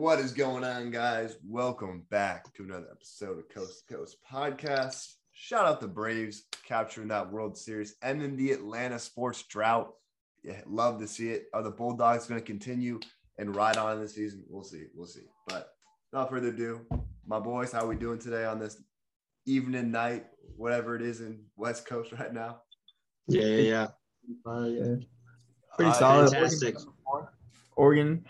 What is going on, guys? Welcome back to another episode of Coast to Coast Podcast. Shout out the Braves capturing that World Series, and ending the Atlanta sports drought. Yeah, love to see it. Are the Bulldogs going to continue and ride on in the season? We'll see. We'll see. But without further ado, my boys, how are we doing today on this evening, night, whatever it is in West Coast right now? Yeah, yeah, yeah. Uh, yeah. Pretty Uh, solid. Fantastic. Oregon.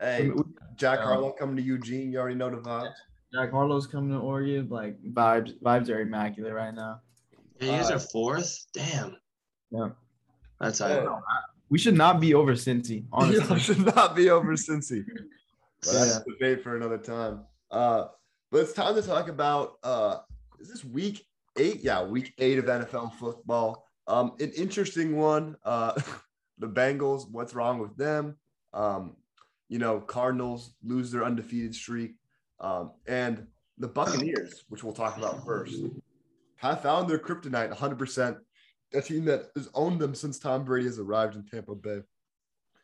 Hey, Jack Harlow coming to Eugene. You already know the vibes. Jack Harlow's coming to Oregon. Like vibes, vibes are immaculate right now. Yeah, you guys Uh, are fourth. Damn. Yeah. That's Yeah. how. We should not be over Cincy. Honestly, We should not be over Cincy. But that's Yeah. a debate for another time. Uh, but it's time to talk about uh, is this week eight? Yeah, week eight of NFL football. Um, an interesting one. Uh, the Bengals. What's wrong with them? Um, you know, Cardinals lose their undefeated streak, um, and the Buccaneers, which we'll talk about first, have found their kryptonite 100. percent A team that has owned them since Tom Brady has arrived in Tampa Bay.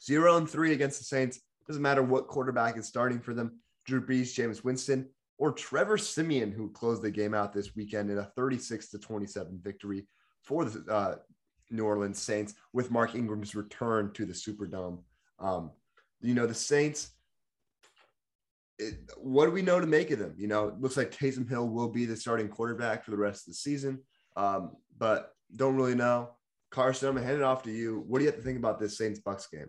Zero and three against the Saints. Doesn't matter what quarterback is starting for them. Drew Brees, Jameis Winston, or Trevor Siemian, who closed the game out this weekend in a 36 to 27 victory for the uh, New Orleans Saints with Mark Ingram's return to the Superdome. Um, you know, the Saints, it, what do we know to make of them? You know, it looks like Taysom Hill will be the starting quarterback for the rest of the season, um, but don't really know. Carson, I'm going to hand it off to you. What do you have to think about this Saints Bucks game?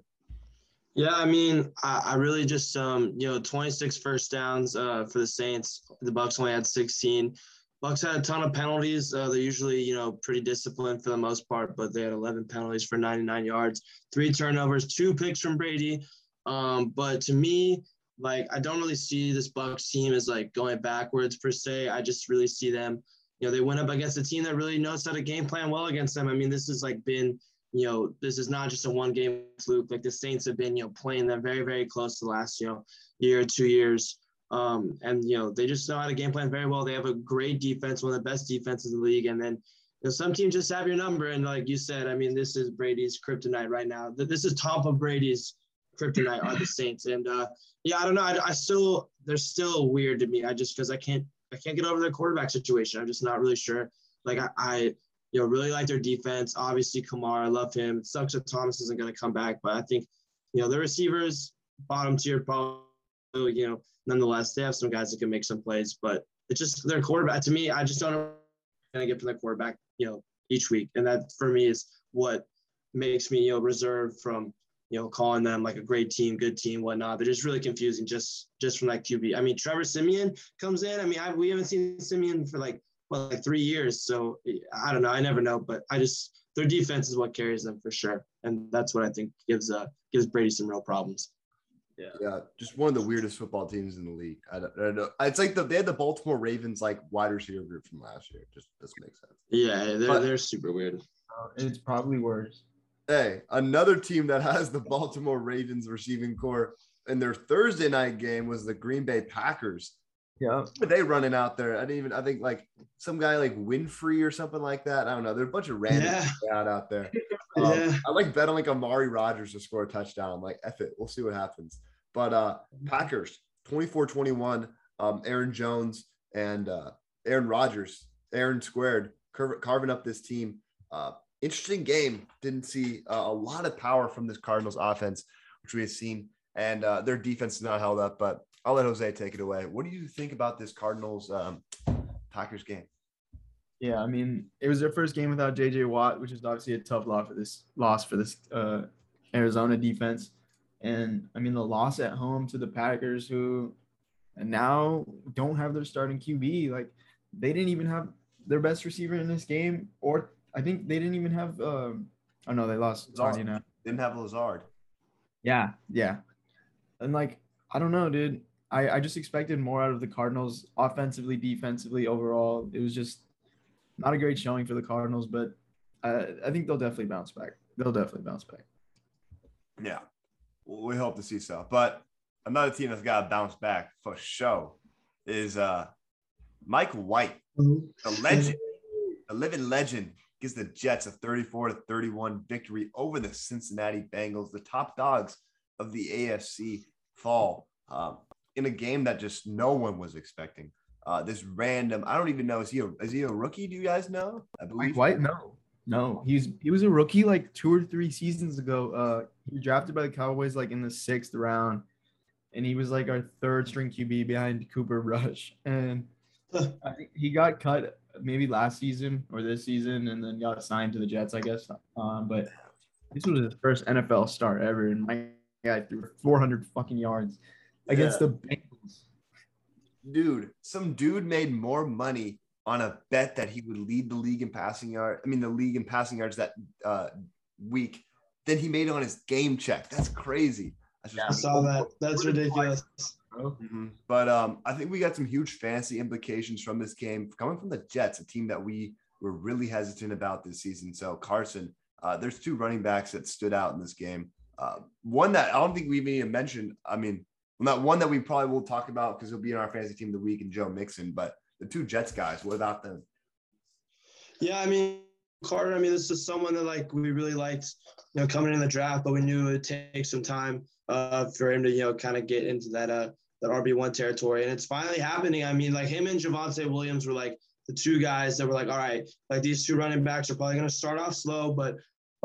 Yeah, I mean, I, I really just um, you know, 26 first downs uh for the Saints. The Bucks only had 16. Bucks had a ton of penalties. Uh, they're usually, you know, pretty disciplined for the most part, but they had 11 penalties for 99 yards, three turnovers, two picks from Brady. Um, but to me, like, I don't really see this Bucks team as like going backwards per se. I just really see them, you know, they went up against a team that really knows how to game plan well against them. I mean, this has like been you know, this is not just a one game fluke. Like the Saints have been, you know, playing them very, very close to the last, you know, year, two years. Um, and, you know, they just know how to game plan very well. They have a great defense, one of the best defenses in the league. And then, you know, some teams just have your number. And like you said, I mean, this is Brady's kryptonite right now. This is top of Brady's kryptonite are the Saints. And uh, yeah, I don't know. I, I still, they're still weird to me. I just, cause I can't, I can't get over their quarterback situation. I'm just not really sure. Like I, I you know, really like their defense. Obviously, Kamara, I love him. It sucks that Thomas isn't going to come back, but I think, you know, the receivers, bottom tier, probably, you know, nonetheless, they have some guys that can make some plays, but it's just their quarterback. To me, I just don't know to get from the quarterback, you know, each week. And that for me is what makes me, you know, reserved from, you know, calling them like a great team, good team, whatnot. They're just really confusing just just from like QB. I mean, Trevor Siemian comes in. I mean, I, we haven't seen Siemian for like well, like three years. So I don't know. I never know, but I just their defense is what carries them for sure, and that's what I think gives uh gives Brady some real problems. Yeah, yeah, just one of the weirdest football teams in the league. I don't, I don't know. It's like the, they had the Baltimore Ravens like wide receiver group from last year. Just doesn't make sense. Yeah, they're But- they're super weird. Uh, it's probably worse. Hey, another team that has the Baltimore Ravens receiving corps in their Thursday night game was the Green Bay Packers. Yeah. What are they running out there? I didn't even. I think like some guy like Winfree or something like that. I don't know. There's a bunch of random Yeah. out out there. Um, Yeah. I like bet on like Amari Rodgers to score a touchdown. I'm like, F it. We'll see what happens. But uh Packers 24-21. Um, Aaron Jones and uh Aaron Rodgers, Aaron squared, carv- carving up this team. Uh interesting game. Didn't see uh, a lot of power from this Cardinals offense, which we have seen, and uh, their defense is not held up. But I'll let Jose take it away. What do you think about this Cardinals um, Packers game? Yeah. I mean, it was their first game without JJ Watt, which is obviously a tough loss for this loss for this uh, Arizona defense. And I mean, the loss at home to the Packers, who now don't have their starting QB. Like they didn't even have their best receiver in this game, or I think they didn't even have. Um, oh no, they lost. It's hard, you know. Didn't have Lazard. Yeah, yeah. And like, I don't know, dude. I, I just expected more out of the Cardinals offensively, defensively, overall. It was just not a great showing for the Cardinals, but I, I think they'll definitely bounce back. They'll definitely bounce back. Yeah, we hope to see so. But another team that's got to bounce back for sure is uh Mike White, the legend, the living legend, gives the Jets a 34 to 31 victory over the Cincinnati Bengals, the top dogs of the AFC fall. um, in a game that just no one was expecting. Uh, this random, I don't even know. Is he a is he a rookie? Do you guys know? I believe White. No, no. He's he was a rookie like two or three seasons ago. Uh, he was drafted by the Cowboys like in the sixth round, and he was like our third string QB behind Cooper Rush. And I think he got cut maybe last season or this season, and then got signed to the Jets, I guess. Um, but this was his first NFL start ever, and my guy threw 400 fucking yards against yeah. the Bengals. Dude, some dude made more money on a bet that he would lead the league in passing yard. I mean, the league in passing yards that uh, week than he made on his game check. That's crazy. That's yeah, I saw that. That's ridiculous. Mm-hmm. But um, I think we got some huge fantasy implications from this game coming from the Jets, a team that we were really hesitant about this season. So Carson, uh, there's two running backs that stood out in this game. Uh, one that I don't think we've even mentioned. I mean, not one that we probably will talk about because he'll be in our fantasy team of the week and Joe Mixon, but the two Jets guys, what about them? Yeah, I mean, Carter, I mean, this is someone that like we really liked, you know, coming in the draft, but we knew it would take some time uh, for him to, you know, kind of get into that uh that RB one territory. And it's finally happening. I mean, like him and Javonte Williams were like the two guys that were like, all right, like these two running backs are probably gonna start off slow, but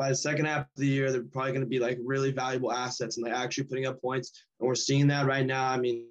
by the second half of the year, they're probably going to be like really valuable assets and like actually putting up points. And we're seeing that right now. I mean,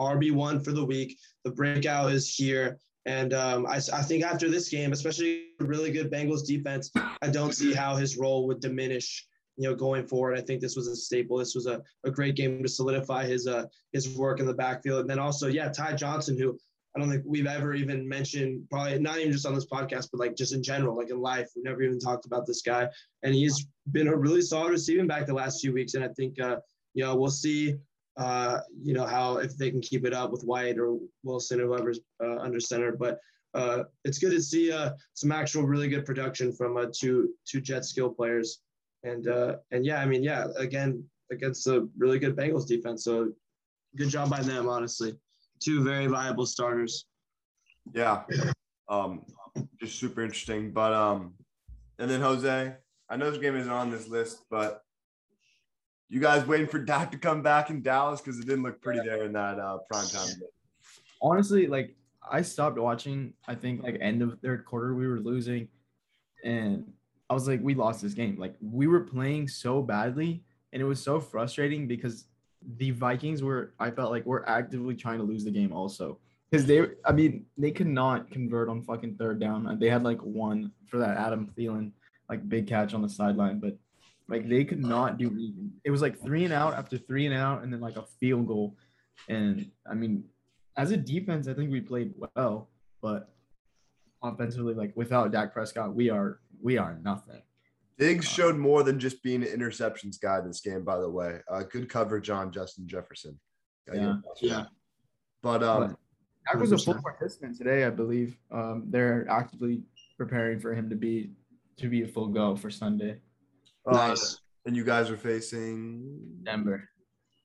RB1 for the week. The breakout is here. And um, I, I think after this game, especially really good Bengals defense, I don't see how his role would diminish, you know, going forward. I think this was a staple. This was a, a great game to solidify his uh, his work in the backfield. And then also, yeah, Ty Johnson, who I don't think we've ever even mentioned, probably not even just on this podcast, but like just in general, like in life, we've never even talked about this guy. And he's been a really solid receiving back the last few weeks. And I think, uh, you know, we'll see, uh, you know, how if they can keep it up with White or Wilson or whoever's uh, under center. But uh, it's good to see uh, some actual really good production from uh, two two Jet skill players. And uh, and yeah, I mean, yeah, again against a really good Bengals defense. So good job by them, honestly two very viable starters. Yeah. Um, just super interesting. But um, and then Jose, I know this game isn't on this list, but you guys waiting for Dak to come back in Dallas because it didn't look pretty there in that uh, prime time. Honestly, like I stopped watching. I think like end of third quarter we were losing, and I was like, we lost this game. Like we were playing so badly, and it was so frustrating because the Vikings were I felt like were actively trying to lose the game also because they I mean they could not convert on fucking third down. Uh, they had like one for that Adam Thielen like big catch on the sideline, but like they could not do anything. It was like three and out after three and out, and then like a field goal. And I mean, as a defense, I think we played well, but offensively, like without Dak Prescott, we are we are nothing. Diggs uh, showed more than just being an interceptions guy this game, by the way. Uh, good coverage on Justin Jefferson. Yeah. Yeah. But um Dak was a full participant today, I believe. Um, they're actively preparing for him to be to be a full go for Sunday. Uh, nice. And you guys are facing Denver.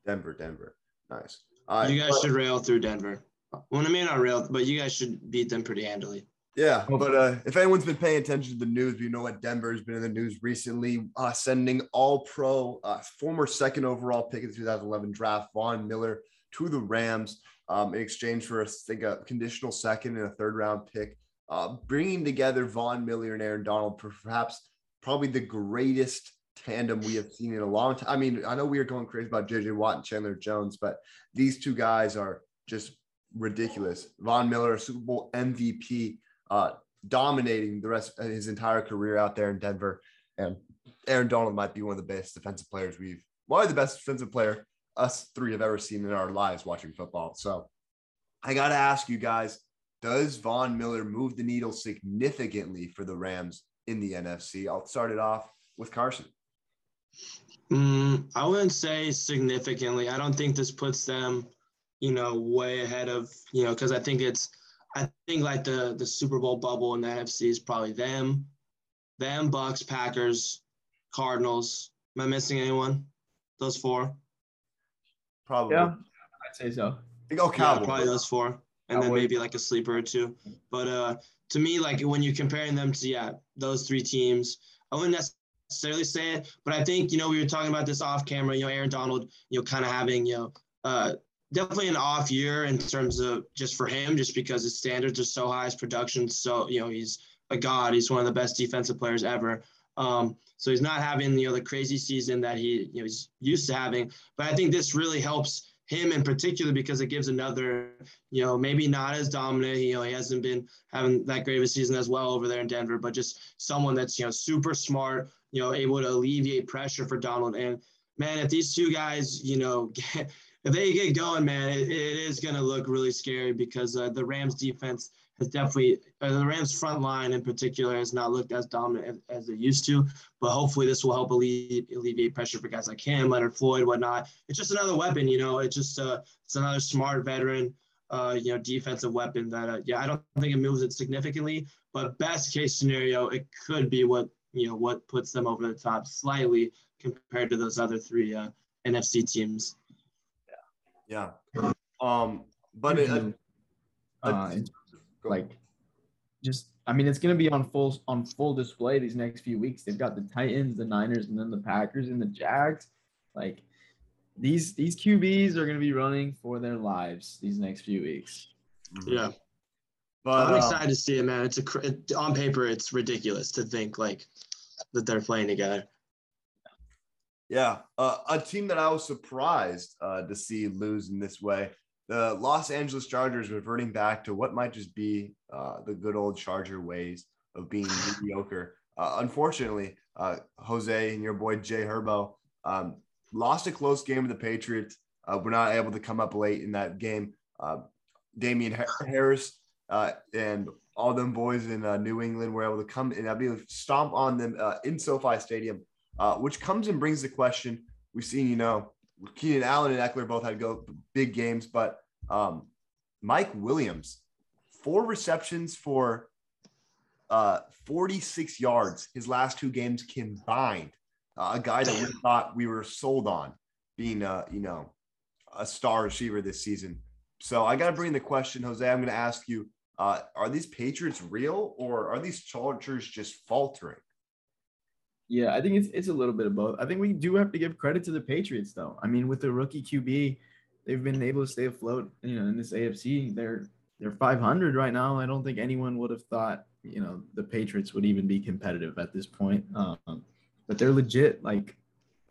Denver, Denver. Nice. Uh, you guys should rail through Denver. Well, I mean, not rail, but you guys should beat them pretty handily. Yeah, but uh, if anyone's been paying attention to the news, you know what Denver's been in the news recently, uh, sending All Pro, uh, former second overall pick in the 2011 draft, Von Miller, to the Rams um, in exchange for I think a conditional second and a third round pick, uh, bringing together Von Miller and Aaron Donald, perhaps probably the greatest tandem we have seen in a long time. I mean, I know we are going crazy about JJ Watt and Chandler Jones, but these two guys are just ridiculous. Von Miller, Super Bowl MVP uh, dominating the rest of his entire career out there in Denver. And Aaron Donald might be one of the best defensive players we've, probably the best defensive player us three have ever seen in our lives watching football. So I got to ask you guys, does Von Miller move the needle significantly for the Rams in the NFC? I'll start it off with Carson. Mm, I wouldn't say significantly. I don't think this puts them, you know, way ahead of, you know, because I think it's – I think like the the Super Bowl bubble in the NFC is probably them, them Bucks, Packers, Cardinals. Am I missing anyone? Those four. Probably. Yeah, I'd say so. You go Cowboys. Yeah, probably those four, and Cowboys. then maybe like a sleeper or two. But uh, to me, like when you're comparing them to yeah those three teams, I wouldn't necessarily say it, but I think you know we were talking about this off camera. You know, Aaron Donald, you know, kind of having you know uh, definitely an off year in terms of just for him, just because his standards are so high, his production so you know he's a god. He's one of the best defensive players ever. Um, so he's not having you know the crazy season that he you know he's used to having. But I think this really helps him in particular because it gives another, you know, maybe not as dominant. You know, he hasn't been having that great of a season as well over there in Denver, but just someone that's, you know, super smart, you know, able to alleviate pressure for Donald. And man, if these two guys, you know, get, if they get going, man, it, it is going to look really scary because uh, the Rams defense has definitely uh, the Rams front line in particular has not looked as dominant as, it used to. But hopefully this will help alleviate, alleviate pressure for guys like him, Leonard Floyd, whatnot. It's just another weapon, you know. It's just uh, it's another smart veteran, uh, you know, defensive weapon that uh, yeah, I don't think it moves it significantly, but best case scenario, it could be what you know what puts them over the top slightly compared to those other three uh, NFC teams. Yeah. Yeah. Um, but it, uh, uh, like just I mean it's gonna be on full on full display these next few weeks. They've got the Titans, the Niners, and then the Packers and the Jags. Like these these QBs are gonna be running for their lives these next few weeks. Yeah. But I'm uh, excited to see it, man. It's a it, on paper, it's ridiculous to think like that they're playing together. Yeah, uh, a team that I was surprised uh, to see lose in this way the Los Angeles Chargers reverting back to what might just be uh, the good old Charger ways of being mediocre. Uh, unfortunately, uh, Jose and your boy Jay Herbo um, lost a close game with the Patriots. Uh, we're not able to come up late in that game. Uh, Damien Harris uh, and all them boys in New England were able to come and be able to stomp on them in SoFi Stadium, which comes and brings the question. We've seen, you know, Keenan Allen and Ekeler both had go big games, but um, Mike Williams, four receptions for uh, 46 yards his last two games combined. Uh, a guy that we thought we were sold on being, a, you know, a star receiver this season. So I got to bring the question, Jose. I'm going to ask you: uh, Are these Patriots real, or are these Chargers just faltering? Yeah, I think it's it's a little bit of both. I think we do have to give credit to the Patriots, though. I mean, with the rookie QB, they've been able to stay afloat. You know, in this AFC, they're they're 500 right now. I don't think anyone would have thought you know the Patriots would even be competitive at this point. Um, but they're legit like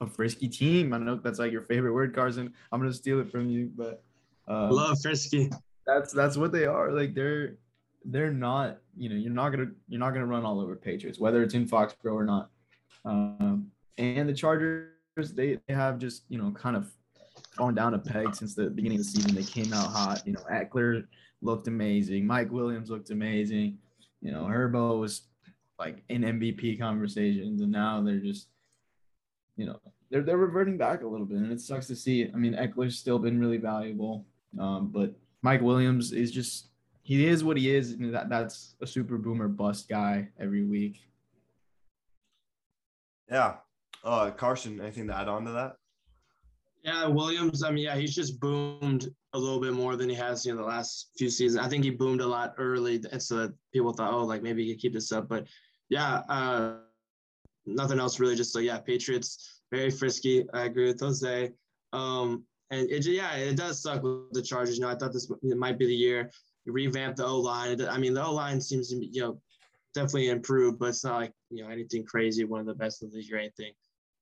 a frisky team. I know that's like your favorite word, Carson. I'm gonna steal it from you, but um, love frisky. That's that's what they are. Like they're they're not. You know, you're not gonna you're not gonna run all over Patriots, whether it's in Foxborough or not. Um, and the Chargers, they, they have just you know kind of gone down a peg since the beginning of the season. They came out hot. You know, Ekeler looked amazing. Mike Williams looked amazing. You know, Herbo was like in MVP conversations, and now they're just, you know, they're they're reverting back a little bit, and it sucks to see. I mean, Ekeler's still been really valuable, um, but Mike Williams is just he is what he is. That that's a super boomer bust guy every week. Yeah, uh, Carson, anything to add on to that? Yeah, Williams. I mean, yeah, he's just boomed a little bit more than he has, you know, the last few seasons. I think he boomed a lot early, and so people thought, oh, like maybe he could keep this up. But yeah, uh, nothing else really. Just so yeah, Patriots very frisky. I agree with Jose. Um, and it, yeah, it does suck with the Chargers. You know, I thought this might be the year you revamp the O line. I mean, the O line seems to be, you know, definitely improved, but it's not like you know anything crazy, one of the best of the year, anything.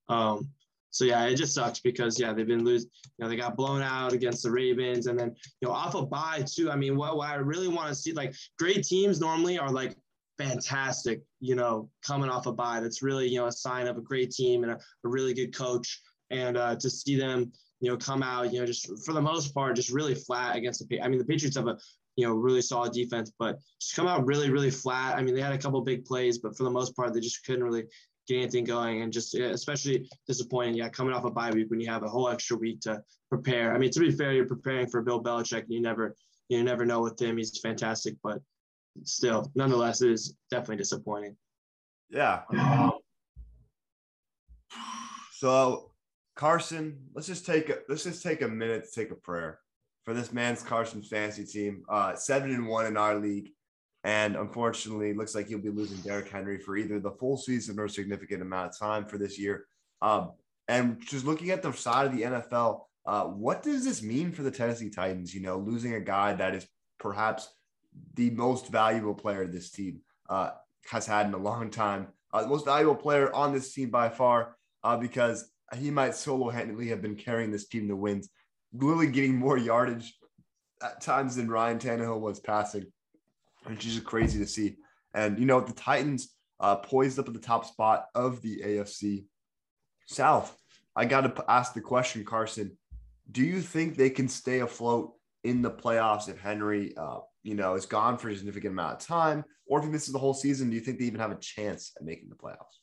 Um, so yeah, it just sucks because yeah, they've been losing. You know, they got blown out against the Ravens, and then you know off a of bye too. I mean, what, what I really want to see, like great teams normally are like fantastic. You know, coming off a bye, that's really you know a sign of a great team and a, a really good coach. And uh, to see them, you know, come out, you know, just for the most part, just really flat against the. I mean, the Patriots have a you know really solid defense, but just come out really really flat. I mean, they had a couple big plays, but for the most part, they just couldn't really get anything going and just especially disappointing. Yeah, coming off a bye week when you have a whole extra week to prepare. I mean, to be fair, you're preparing for Bill Belichick, and you never you never know with him. He's fantastic, but still, nonetheless, it is definitely disappointing. Yeah. So, Carson, let's just take a let's just take a minute to take a prayer for this man's Carson fantasy team. Uh, seven and one in our league. And unfortunately, looks like he'll be losing Derrick Henry for either the full season or significant amount of time for this year. Um, and just looking at the side of the NFL, Uh, what does this mean for the Tennessee Titans? You know, losing a guy that is perhaps the most valuable player this team uh, has had in a long time, uh, the most valuable player on this team by far, uh, because he might solo handedly have been carrying this team to wins, literally getting more yardage at times than Ryan Tannehill was passing, which is just crazy to see. And you know, the Titans uh, poised up at the top spot of the AFC South. I got to ask the question, Carson. Do you think they can stay afloat in the playoffs if Henry, uh, you know, is gone for a significant amount of time, or if he misses the whole season? Do you think they even have a chance at making the playoffs?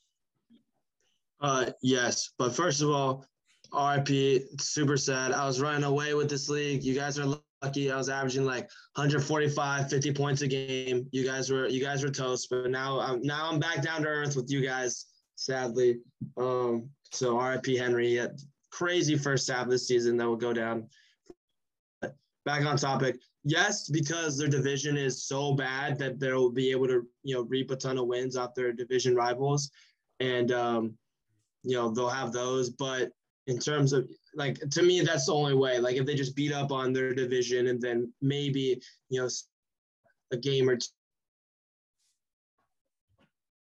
Uh, yes, but first of all, RIP, super sad. I was running away with this league. You guys are lucky. I was averaging like 145, 50 points a game. You guys were you guys were toast, but now I'm now I'm back down to earth with you guys. Sadly, um, so RIP Henry. Crazy first half of the season that will go down. Back on topic. Yes, because their division is so bad that they'll be able to you know reap a ton of wins off their division rivals, and um, you know they'll have those. But in terms of like to me that's the only way. Like if they just beat up on their division and then maybe you know a game or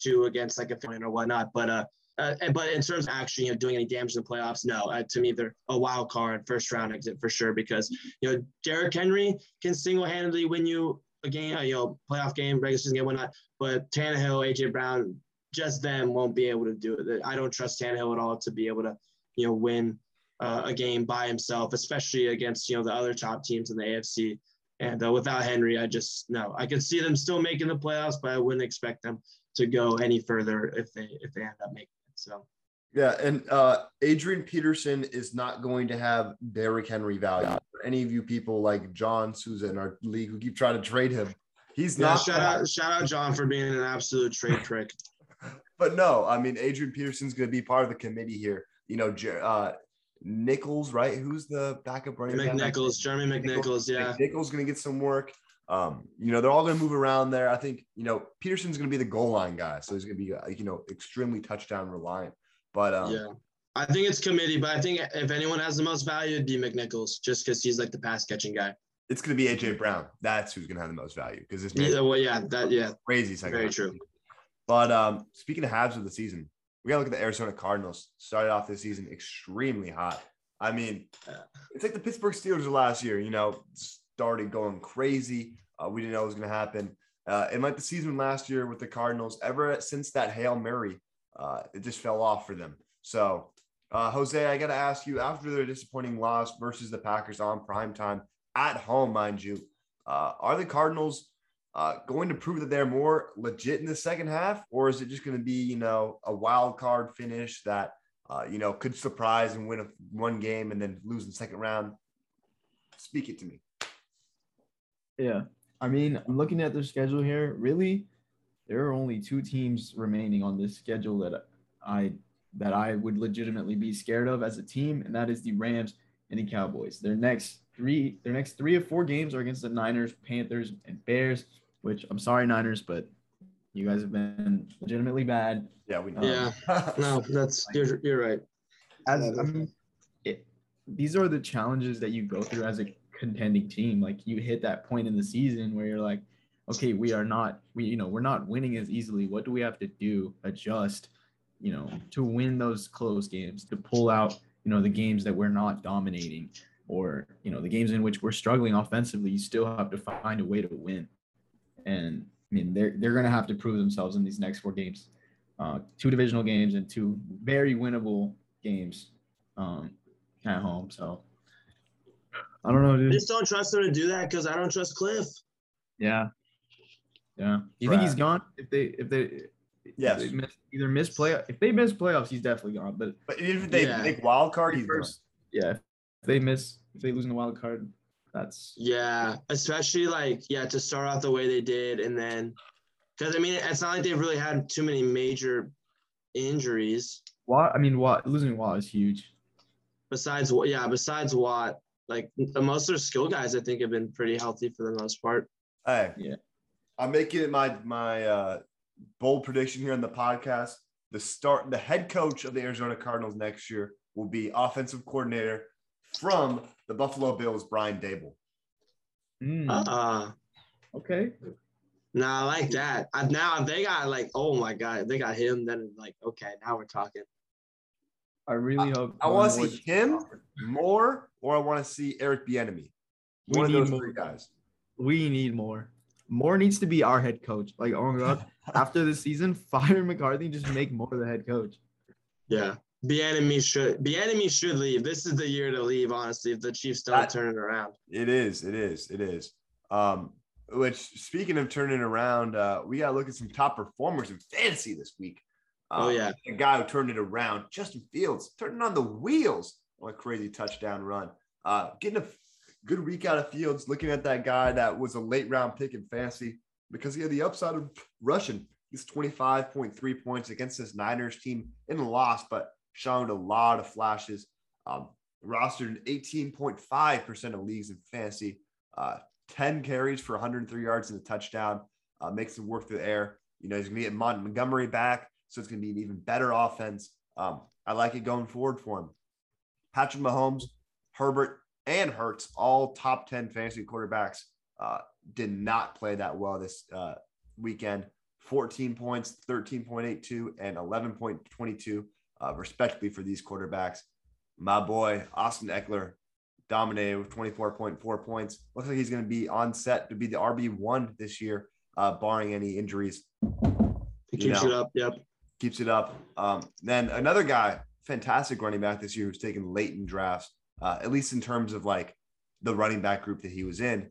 two against like a fan or whatnot. But uh, uh but in terms of actually you know doing any damage in the playoffs no. Uh, to me they're a wild card first round exit for sure because you know Derrick Henry can single-handedly win you a game uh, you know playoff game regular season game whatnot. But Tannehill AJ Brown just them won't be able to do it. I don't trust Tannehill at all to be able to you know win uh, a game by himself, especially against you know the other top teams in the AFC. And uh, without Henry, I just no, I could see them still making the playoffs, but I wouldn't expect them to go any further if they if they end up making it. So. Yeah, and uh, Adrian Peterson is not going to have Derrick Henry value. For any of you people like John Souza in our league who keep trying to trade him, he's yeah, not. Shout out, shout out John for being an absolute trade trick. but no, I mean Adrian Peterson's going to be part of the committee here you know, uh, Nichols, right? Who's the backup running back? McNichols, Jeremy McNichols, yeah. McNichols going to get some work. Um, you know, they're all going to move around there. I think, you know, Peterson's going to be the goal line guy. So he's going to be, uh, you know, extremely touchdown reliant. But um, yeah, I think it's committee, but I think if anyone has the most value, it'd be McNichols just because he's like the pass catching guy. It's going to be AJ Brown. That's who's going to have the most value because this yeah, well, yeah, that yeah, crazy second. Very true. But um, speaking of halves of the season, we got to look at the Arizona Cardinals. Started off this season extremely hot. I mean, it's like the Pittsburgh Steelers last year. You know, started going crazy. Uh, we didn't know it was going to happen. Uh, and like the season last year with the Cardinals, ever since that Hail Mary, uh, it just fell off for them. So, uh, Jose, I got to ask you after their disappointing loss versus the Packers on prime time at home, mind you, uh, are the Cardinals uh, going to prove that they're more legit in the second half, or is it just going to be, you know, a wild card finish that, uh, you know, could surprise and win a, one game and then lose in the second round? Speak it to me. Yeah. I mean, I'm looking at their schedule here. Really, there are only two teams remaining on this schedule that I that I would legitimately be scared of as a team, and that is the Rams and the Cowboys. Their next three, their next three or four games are against the Niners, Panthers, and Bears which I'm sorry, Niners, but you guys have been legitimately bad. Yeah, we know. Yeah, no, that's you're, you're right. As I mean, um, it, these are the challenges that you go through as a contending team. Like you hit that point in the season where you're like, okay, we are not, we you know, we're not winning as easily. What do we have to do? Adjust, you know, to win those close games, to pull out, you know, the games that we're not dominating, or you know, the games in which we're struggling offensively. You still have to find a way to win and I mean they're they're going to have to prove themselves in these next four games, uh, two divisional games and two very winnable games um, at home. So I don't know, dude. I just don't trust them to do that because I don't trust Cliff. Yeah, yeah. You think he's gone? If they if they yes if they miss, either miss play if they miss playoffs, he's definitely gone. But but if they yeah. make wild card, he's first. Gone. Yeah, if they miss if they lose in the wild card, that's yeah, especially like yeah to start off the way they did, and then because I mean it's not like they've really had too many major injuries. Watt, I mean Watt losing Watt is huge. Besides, what yeah, besides Watt, like most of their skill guys, I think have been pretty healthy for the most part. Hey, yeah, I'm making it my my uh, bold prediction here on the podcast. The start, the head coach of the Arizona Cardinals next year will be offensive coordinator from the Buffalo Bills, Brian Daboll. Mm, Uh, okay. nah, I like that. I, now they got like, oh my god, they got him, then like, okay, now we're talking. I really hope. I wanna see more- him. Moore, or I want to see Eric Bieniemy. We One of need those more. three guys. We need more. Moore needs to be our head coach. Like, oh my god, after this season, fire McCarthy, just make Moore the head coach. Yeah. Enemy should the Bieniemy should leave. This is the year to leave, honestly, if the Chiefs don't That- turn it around. It is. It is. It is. Um, which speaking of turning around, uh, we gotta look at some top performers in fantasy this week. Oh, Um, yeah. a guy who turned it around, Justin Fields, turning on the wheels on a crazy touchdown run. Uh, getting a good week out of Fields. Looking at that guy that was a late round pick in fantasy because he had the upside of rushing. He's 25.3 points against this Niners team in a loss, but showed a lot of flashes. Um, rostered in 18.5% of leagues in fantasy. Uh, 10 carries for 103 yards and a touchdown. Uh, makes him work through the air. You know, he's going to get Mont- Montgomery back, so it's going to be an even better offense. Um, I like it going forward for him. Patrick Mahomes, Herbert, and Hurts, all top 10 fantasy quarterbacks, uh, did not play that well this uh, weekend. 14 points, 13.82, and 11.22, uh, respectively, for these quarterbacks. My boy, Austin Ekeler, dominated with 24.4 points. Looks like he's going to be on set to be the RB1 this year, uh, barring any injuries. You keeps know. it up. Yep. Keeps it up. Um, then another guy, fantastic running back this year, who's taken late in drafts, uh, at least in terms of like the running back group that he was in.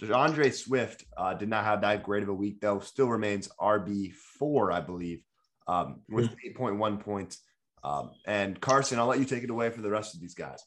D'Andre Swift uh, did not have that great of a week, though. Still remains RB4, I believe, um, with 8.1 points. Um, and Carson, I'll let you take it away for the rest of these guys.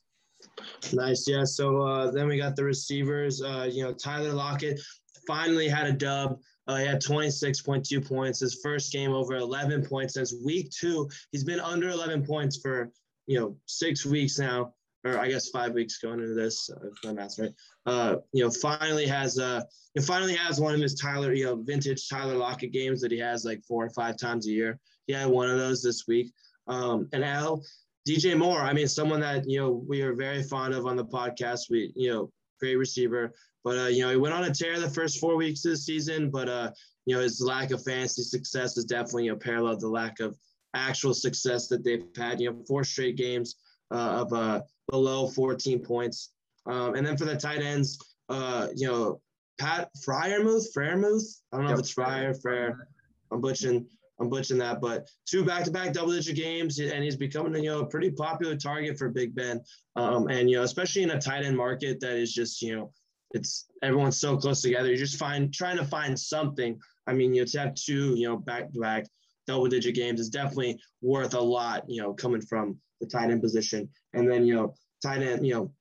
Nice. Yeah. So uh, then we got the receivers. Uh, you know, Tyler Lockett finally had a dub. Uh, he had 26.2 points. His first game over 11 points since week two. He's been under 11 points for, you know, six weeks now, or I guess five weeks going into this, uh, if my math's right. Uh, you know, finally has uh, he finally has one of his Tyler, you know, vintage Tyler Lockett games that he has like four or five times a year. He had one of those this week. Um, and Al, DJ Moore, I mean, someone that, you know, we are very fond of on the podcast. We, you know, great receiver. But, uh, you know, he went on a tear the first four weeks of the season, but, uh, you know, his lack of fantasy success is definitely, you know, to the lack of actual success that they've had, you know, four straight games uh, of uh, below 14 points. Um, and then for the tight ends, uh, you know, Pat Freiermuth, Freiermuth, I don't know Yep. if it's Fryer, Fryer. I'm butchering, I'm butchering that, but two back-to-back double-digit games, and he's becoming, you know, a pretty popular target for Big Ben. Um, and you know, especially in a tight end market that is just, you know, it's everyone's so close together. You're just find trying to find something. I mean, you know, to have two, you know, back-to-back double-digit games is definitely worth a lot. You know, coming from the tight end position, and then you know, tight end, you know,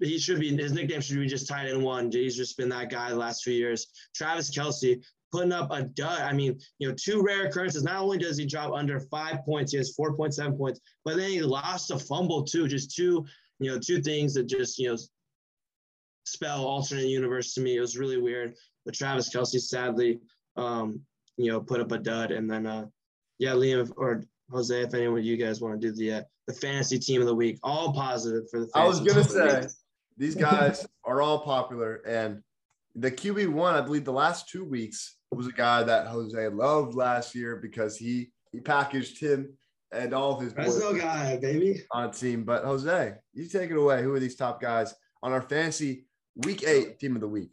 he should be his nickname should be just tight end one. He's just been that guy the last few years. Travis Kelce putting up a dud. I mean, you know, two rare occurrences. Not only does he drop under five points, he has 4.7 points, but then he lost a fumble too. Just two, you know, two things that just, you know, spell alternate universe to me. It was really weird. But Travis Kelce sadly, um, you know, put up a dud. And then, uh, yeah, Liam or Jose, if anyone of you guys want to do the uh, the fantasy team of the week, all positive for the. I was fantasy gonna team of the say these guys are all popular, and the QB one, I believe, the last two weeks was a guy that Jose loved last year because he he packaged him and all of his boys Fresno guy, baby. on a team. But Jose, you take it away. Who are these top guys on our fantasy week eight team of the week?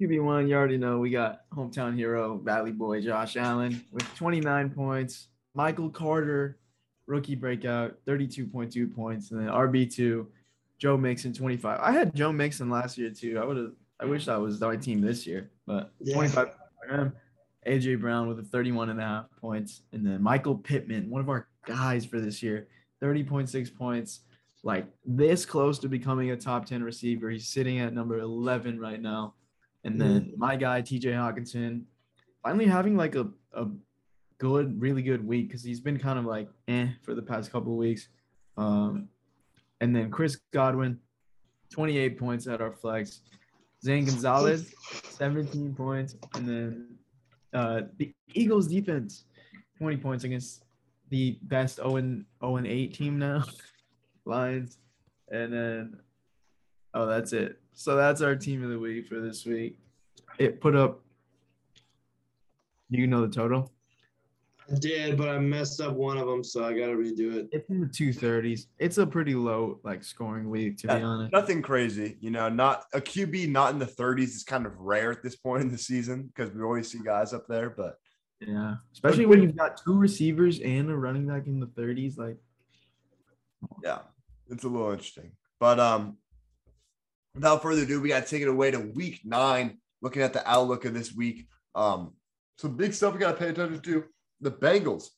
QB1, you already know we got hometown hero, Valley Boy Josh Allen with 29 points. Michael Carter, rookie breakout, 32.2 points. And then RB2, Joe Mixon, 25. I had Joe Mixon last year too. I would have, I wish that was my team this year, but Yeah. 25 for him. AJ Brown with a 31 and a half points. And then Michael Pittman, one of our guys for this year, 30.6 points. Like this close to becoming a top 10 receiver. He's sitting at number 11 right now. And then my guy, TJ Hockenson, finally having like a, a good, really good week because he's been kind of like eh for the past couple of weeks. Um, and then Chris Godwin, 28 points at our flex. Zane Gonzalez, 17 points. And then uh, the Eagles defense, 20 points against the best 0 and 0 and 8 team now, Lions. And then, oh, that's it. So that's our team of the week for this week. It put up. You know the total? I did, but I messed up one of them, so I got to redo it. It's in the two thirties. It's a pretty low like scoring week to be honest. Nothing crazy, you know. Not a QB not in the 30s is kind of rare at this point in the season because we always see guys up there. But Yeah, especially when you've got two receivers and a running back in the thirties. Like, yeah, it's a little interesting. But um, without further ado, we got to take it away to week nine. Looking at the outlook of this week, um, some big stuff we got to pay attention to. The Bengals,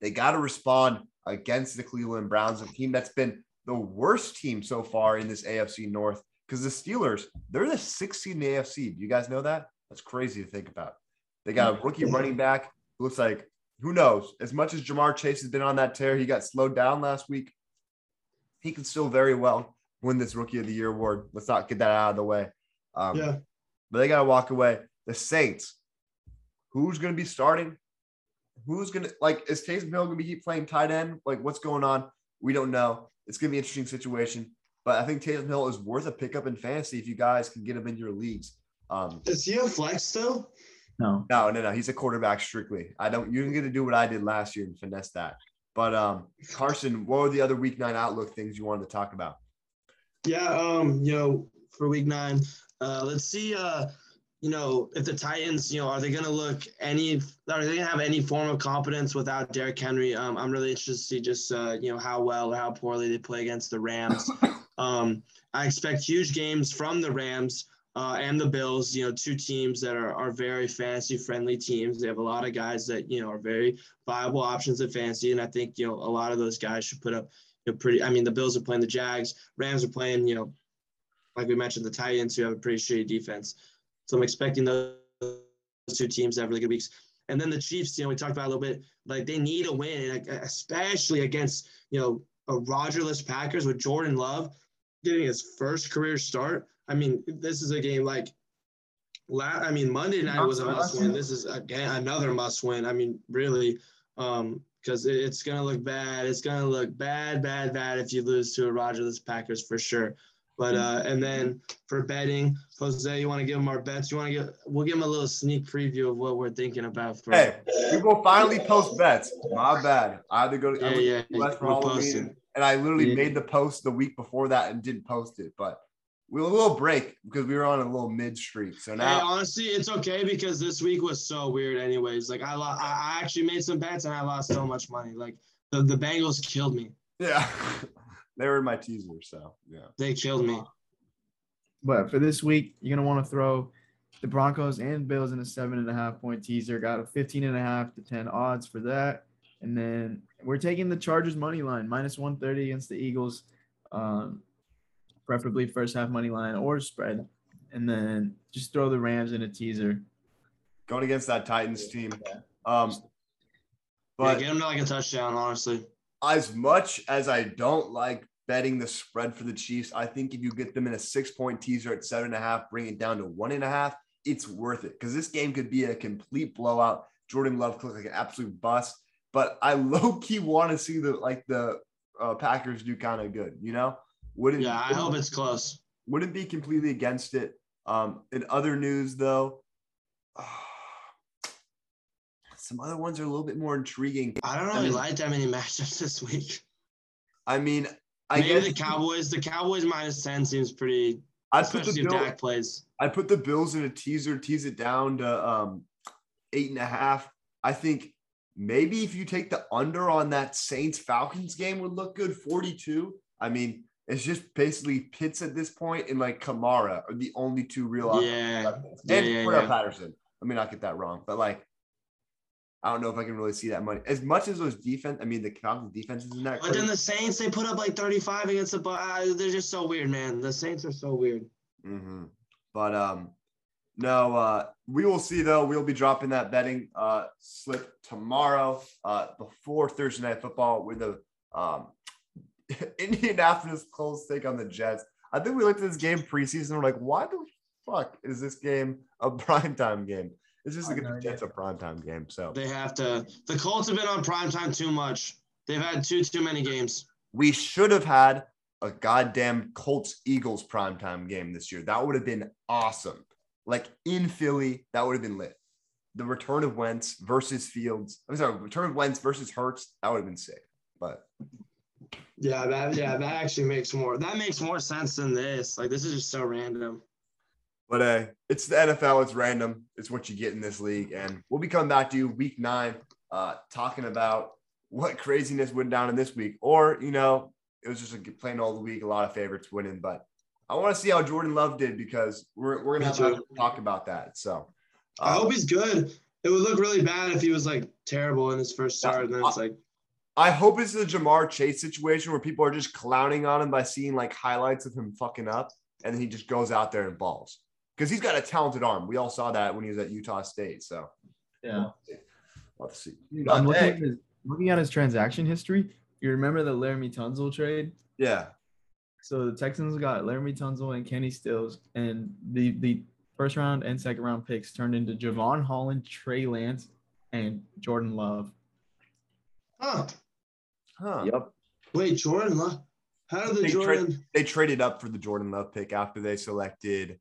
they got to respond against the Cleveland Browns, a team that's been the worst team so far in this AFC North. Because the Steelers, they're the 16th in the AFC. Do you guys know that? That's crazy to think about. They got a rookie running back who looks like who knows? As much as Ja'Marr Chase has been on that tear, he got slowed down last week. He can still very well win this Rookie of the Year award. Let's not get that out of the way. Um, Yeah. But they got to walk away. The Saints, who's going to be starting? Who's going to, like, is Taysom Hill going to be keep playing tight end? Like, what's going on? We don't know. It's going to be an interesting situation. But I think Taysom Hill is worth a pickup in fantasy if you guys can get him in your leagues. Um, Is he a flex still? no, no, no, no. He's a quarterback strictly. I don't. You didn't get to do what I did last year and finesse that. But um, Carson, what were the other Week Nine outlook things you wanted to talk about? Yeah, um, you know, for week nine, uh, let's see, uh, you know, if the Titans, you know, are they going to look any, are they going to have any form of competence without Derrick Henry? Um, I'm really interested to see just, uh, you know, how well or how poorly they play against the Rams. Um, I expect huge games from the Rams uh, and the Bills, you know, two teams that are, are very fantasy friendly teams. They have a lot of guys that, you know, are very viable options at fantasy. And I think, you know, a lot of those guys should put up you know, pretty, I mean, the Bills are playing the Jags, Rams are playing, you know, like we mentioned, the Titans who have a pretty shitty defense. So I'm expecting those two teams to have really good weeks. And then the Chiefs, you know, we talked about a little bit, like they need a win, especially against, you know, a Rogerless Packers with Jordan Love getting his first career start. I mean, this is a game like, la- I mean, Monday night was a must win. This is again another must win. I mean, really, um, because it, it's gonna look bad. It's gonna look bad, bad, bad if you lose to a Rogerless Packers for sure. But uh, and then for betting, Jose, you want to give them our bets? You want to give? We'll give them a little sneak preview of what we're thinking about. For, Hey, we will finally post bets. My bad. I had to go to, I yeah, yeah, for we'll Halloween, and, I literally Yeah. made the post the week before that and didn't post it. But we were a little break because we were on a little mid streak. So Hey, now, honestly, it's okay because this week was so weird. Anyways, like I, lo- I I actually made some bets and I lost so much money. Like the, the Bengals killed me. yeah, they were in my teaser. So yeah. They killed me. but for this week, you're gonna want to throw the Broncos and Bills in a seven and a half point teaser. Got a 15 and a half to 10 odds for that. And then we're taking the Chargers money line minus 130 against the Eagles. Um, preferably first half money line or spread. And then just throw the Rams in a teaser. Going against that Titans team. Um, yeah, but get them to like a touchdown. Honestly, as much as I don't like betting the spread for the Chiefs, I think if you get them in a six point teaser at seven and a half, bring it down to one and a half, it's worth it because this game could be a complete blowout. Jordan Love looked like an absolute bust, but I low key want to see the like the uh, Packers do kind of good. You know, wouldn't yeah, I hope it's close. wouldn't be completely against it. Um, in other news, though, some other ones are a little bit more intriguing. I don't I really mean- like that many matchups this week. I mean, I Maybe guess the Cowboys. The Cowboys minus ten seems pretty, I put especially the if Bill, Dak plays. I put the Bills in a teaser, tease it down to um, eight and a half. I think maybe if you take the under on that Saints Falcons game would look good. 42. I mean, it's just basically Pitts at this point and like Kamara are the only two real options. Yeah, and yeah, yeah, Cordarrelle yeah. Patterson. Let me not get that wrong, but like, I don't know if I can really see that money as much as those defense. I mean, the Falcons defense isn't that But then the Saints, they put up like 35 against the. Uh, They're just so weird, man. The Saints are so weird. Mm-hmm. But um, no, uh, we will see though. We'll be dropping that betting uh slip tomorrow, uh, before Thursday night football with the um Indianapolis Colts take on the Jets. I think we looked at this game preseason. We're like, why the fuck is this game a primetime game? It's just I like have no the Jets a primetime game. So They have to. The Colts have been on prime time too much. They've had too too many games. we should have had a goddamn Colts Eagles primetime game this year. That would have been awesome. Like in Philly, that would have been lit. The return of Wentz versus Fields. I'm sorry, return of Wentz versus Hurts. That would have been sick. But yeah, that yeah, that actually makes more that makes more sense than this. Like this is just so random. But uh, it's the NFL. It's random. It's what you get in this league, and we'll be coming back to you week nine, uh, talking about what craziness went down in this week, or you know, it was just a plain old week. A lot of favorites winning, but I want to see how Jordan Love did because we're we're gonna have to talk about that. So um, I hope he's good. It would look really bad if he was like terrible in his first start, and then it's like. I hope it's a Ja'Marr Chase situation where people are just clowning on him by seeing like highlights of him fucking up, and then he just goes out there and balls because he's got a talented arm. We all saw that when he was at Utah State. So yeah, we'll see. Dude, I'm looking, at his, looking at his transaction history. You remember the Laremy Tunsil trade? Yeah. So the Texans got Laremy Tunsil and Kenny Stills, and the the first round and second round picks turned into Jevon Holland, Trey Lance, and Jordan Love. Huh. Huh. Yep. Wait, Jordan Love. How did the they Jordan? Tra- they traded up for the Jordan Love pick after they selected.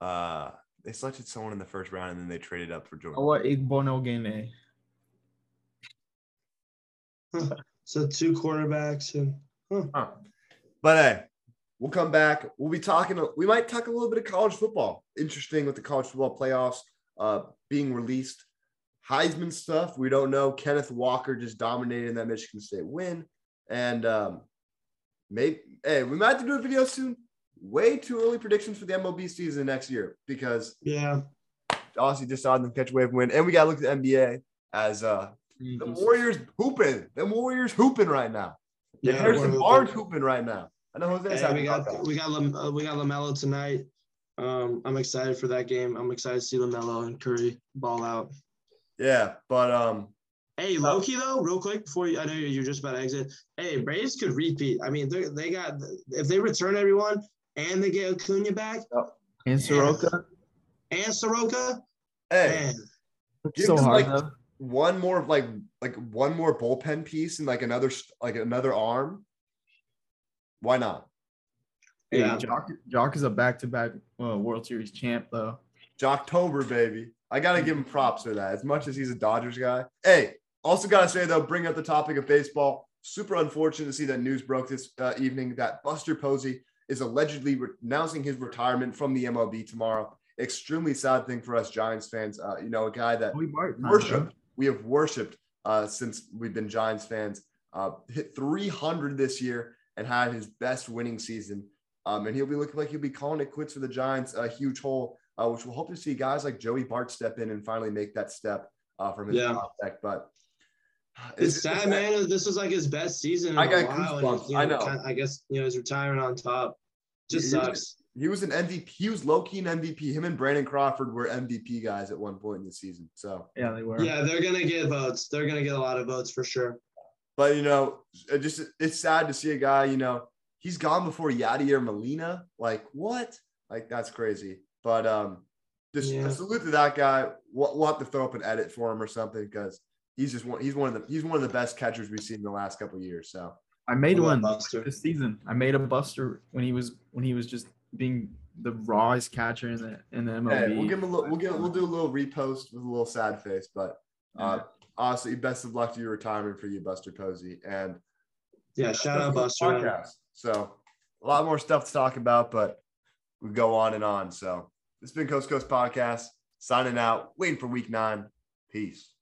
Uh, they selected someone in the first round and then they traded up for Jordan. Oh, what Igbinoghene. Huh. So two quarterbacks and. Huh. Huh. But hey, we'll come back. We'll be talking. We might talk a little bit of college football. Interesting with the college football playoffs uh, being released. Heisman stuff. We don't know. Kenneth Walker just dominated in that Michigan State win, and um, maybe hey, we might have to do a video soon. Way too early predictions for the MLB season next year because yeah, obviously just saw them catch a wave win, and we got to look at the NBA as uh the Warriors hooping. The Warriors hooping right now. Yeah, Harrison Barnes hooping right now. I know Jose. Hey, we got we got uh, we got Lamelo tonight. Um, I'm excited for that game. I'm excited to see Lamelo and Curry ball out. Yeah, but um. Hey, Loki though, real quick before you, I know you're just about to exit. Hey, Braves could repeat. I mean, they they got if they return everyone and they get Acuna back and Soroka and Soroka. Hey, so hard, like one more like like one more bullpen piece and like another like another arm why not? Hey, yeah. Joc, Joc is a back-to-back uh, World Series champ, though. Joctober, baby. I gotta give him props for that. As much as he's a Dodgers guy. Hey, also gotta say though, bring up the topic of baseball. Super unfortunate to see that news broke this uh, evening that Buster Posey is allegedly re- announcing his retirement from the MLB tomorrow. Extremely sad thing for us Giants fans. Uh, you know, a guy that we worship, we have worshipped uh, since we've been Giants fans. Uh, hit 300 this year and had his best winning season. Um, and he'll be looking like he'll be calling it quits for the Giants, a huge hole, uh, which we'll hope to see guys like Joey Bart step in and finally make that step uh, from his yeah. prospect. But it's, it's sad, it's man. This was like his best season. I got goosebumps. You know, I know. Kind of, I guess you know his retirement on top just he, sucks. Was, he was an MVP. He was low key an MVP. Him and Brandon Crawford were MVP guys at one point in the season. So yeah, they were. Yeah, they're gonna get votes. They're gonna get a lot of votes for sure. But you know, it just it's sad to see a guy. You know, he's gone before Yadier Molina. Like what? Like that's crazy. But um, just yeah. salute to that guy. We'll, we'll have to throw up an edit for him or something because he's just one. He's one of the he's one of the best catchers we've seen in the last couple years. So I made one Buster. this season. I made a Buster when he was when he was just being the rawest catcher in the in the MLB. Hey, we'll give him a little. We'll get. We'll do a little repost with a little sad face, but uh, honestly, best of luck to your retirement for you, Buster Posey. And yeah, shout out Buster. Podcast. So a lot more stuff to talk about, but we go on and on. So it's been Coast Coast Podcast. Signing out, waiting for week nine. Peace.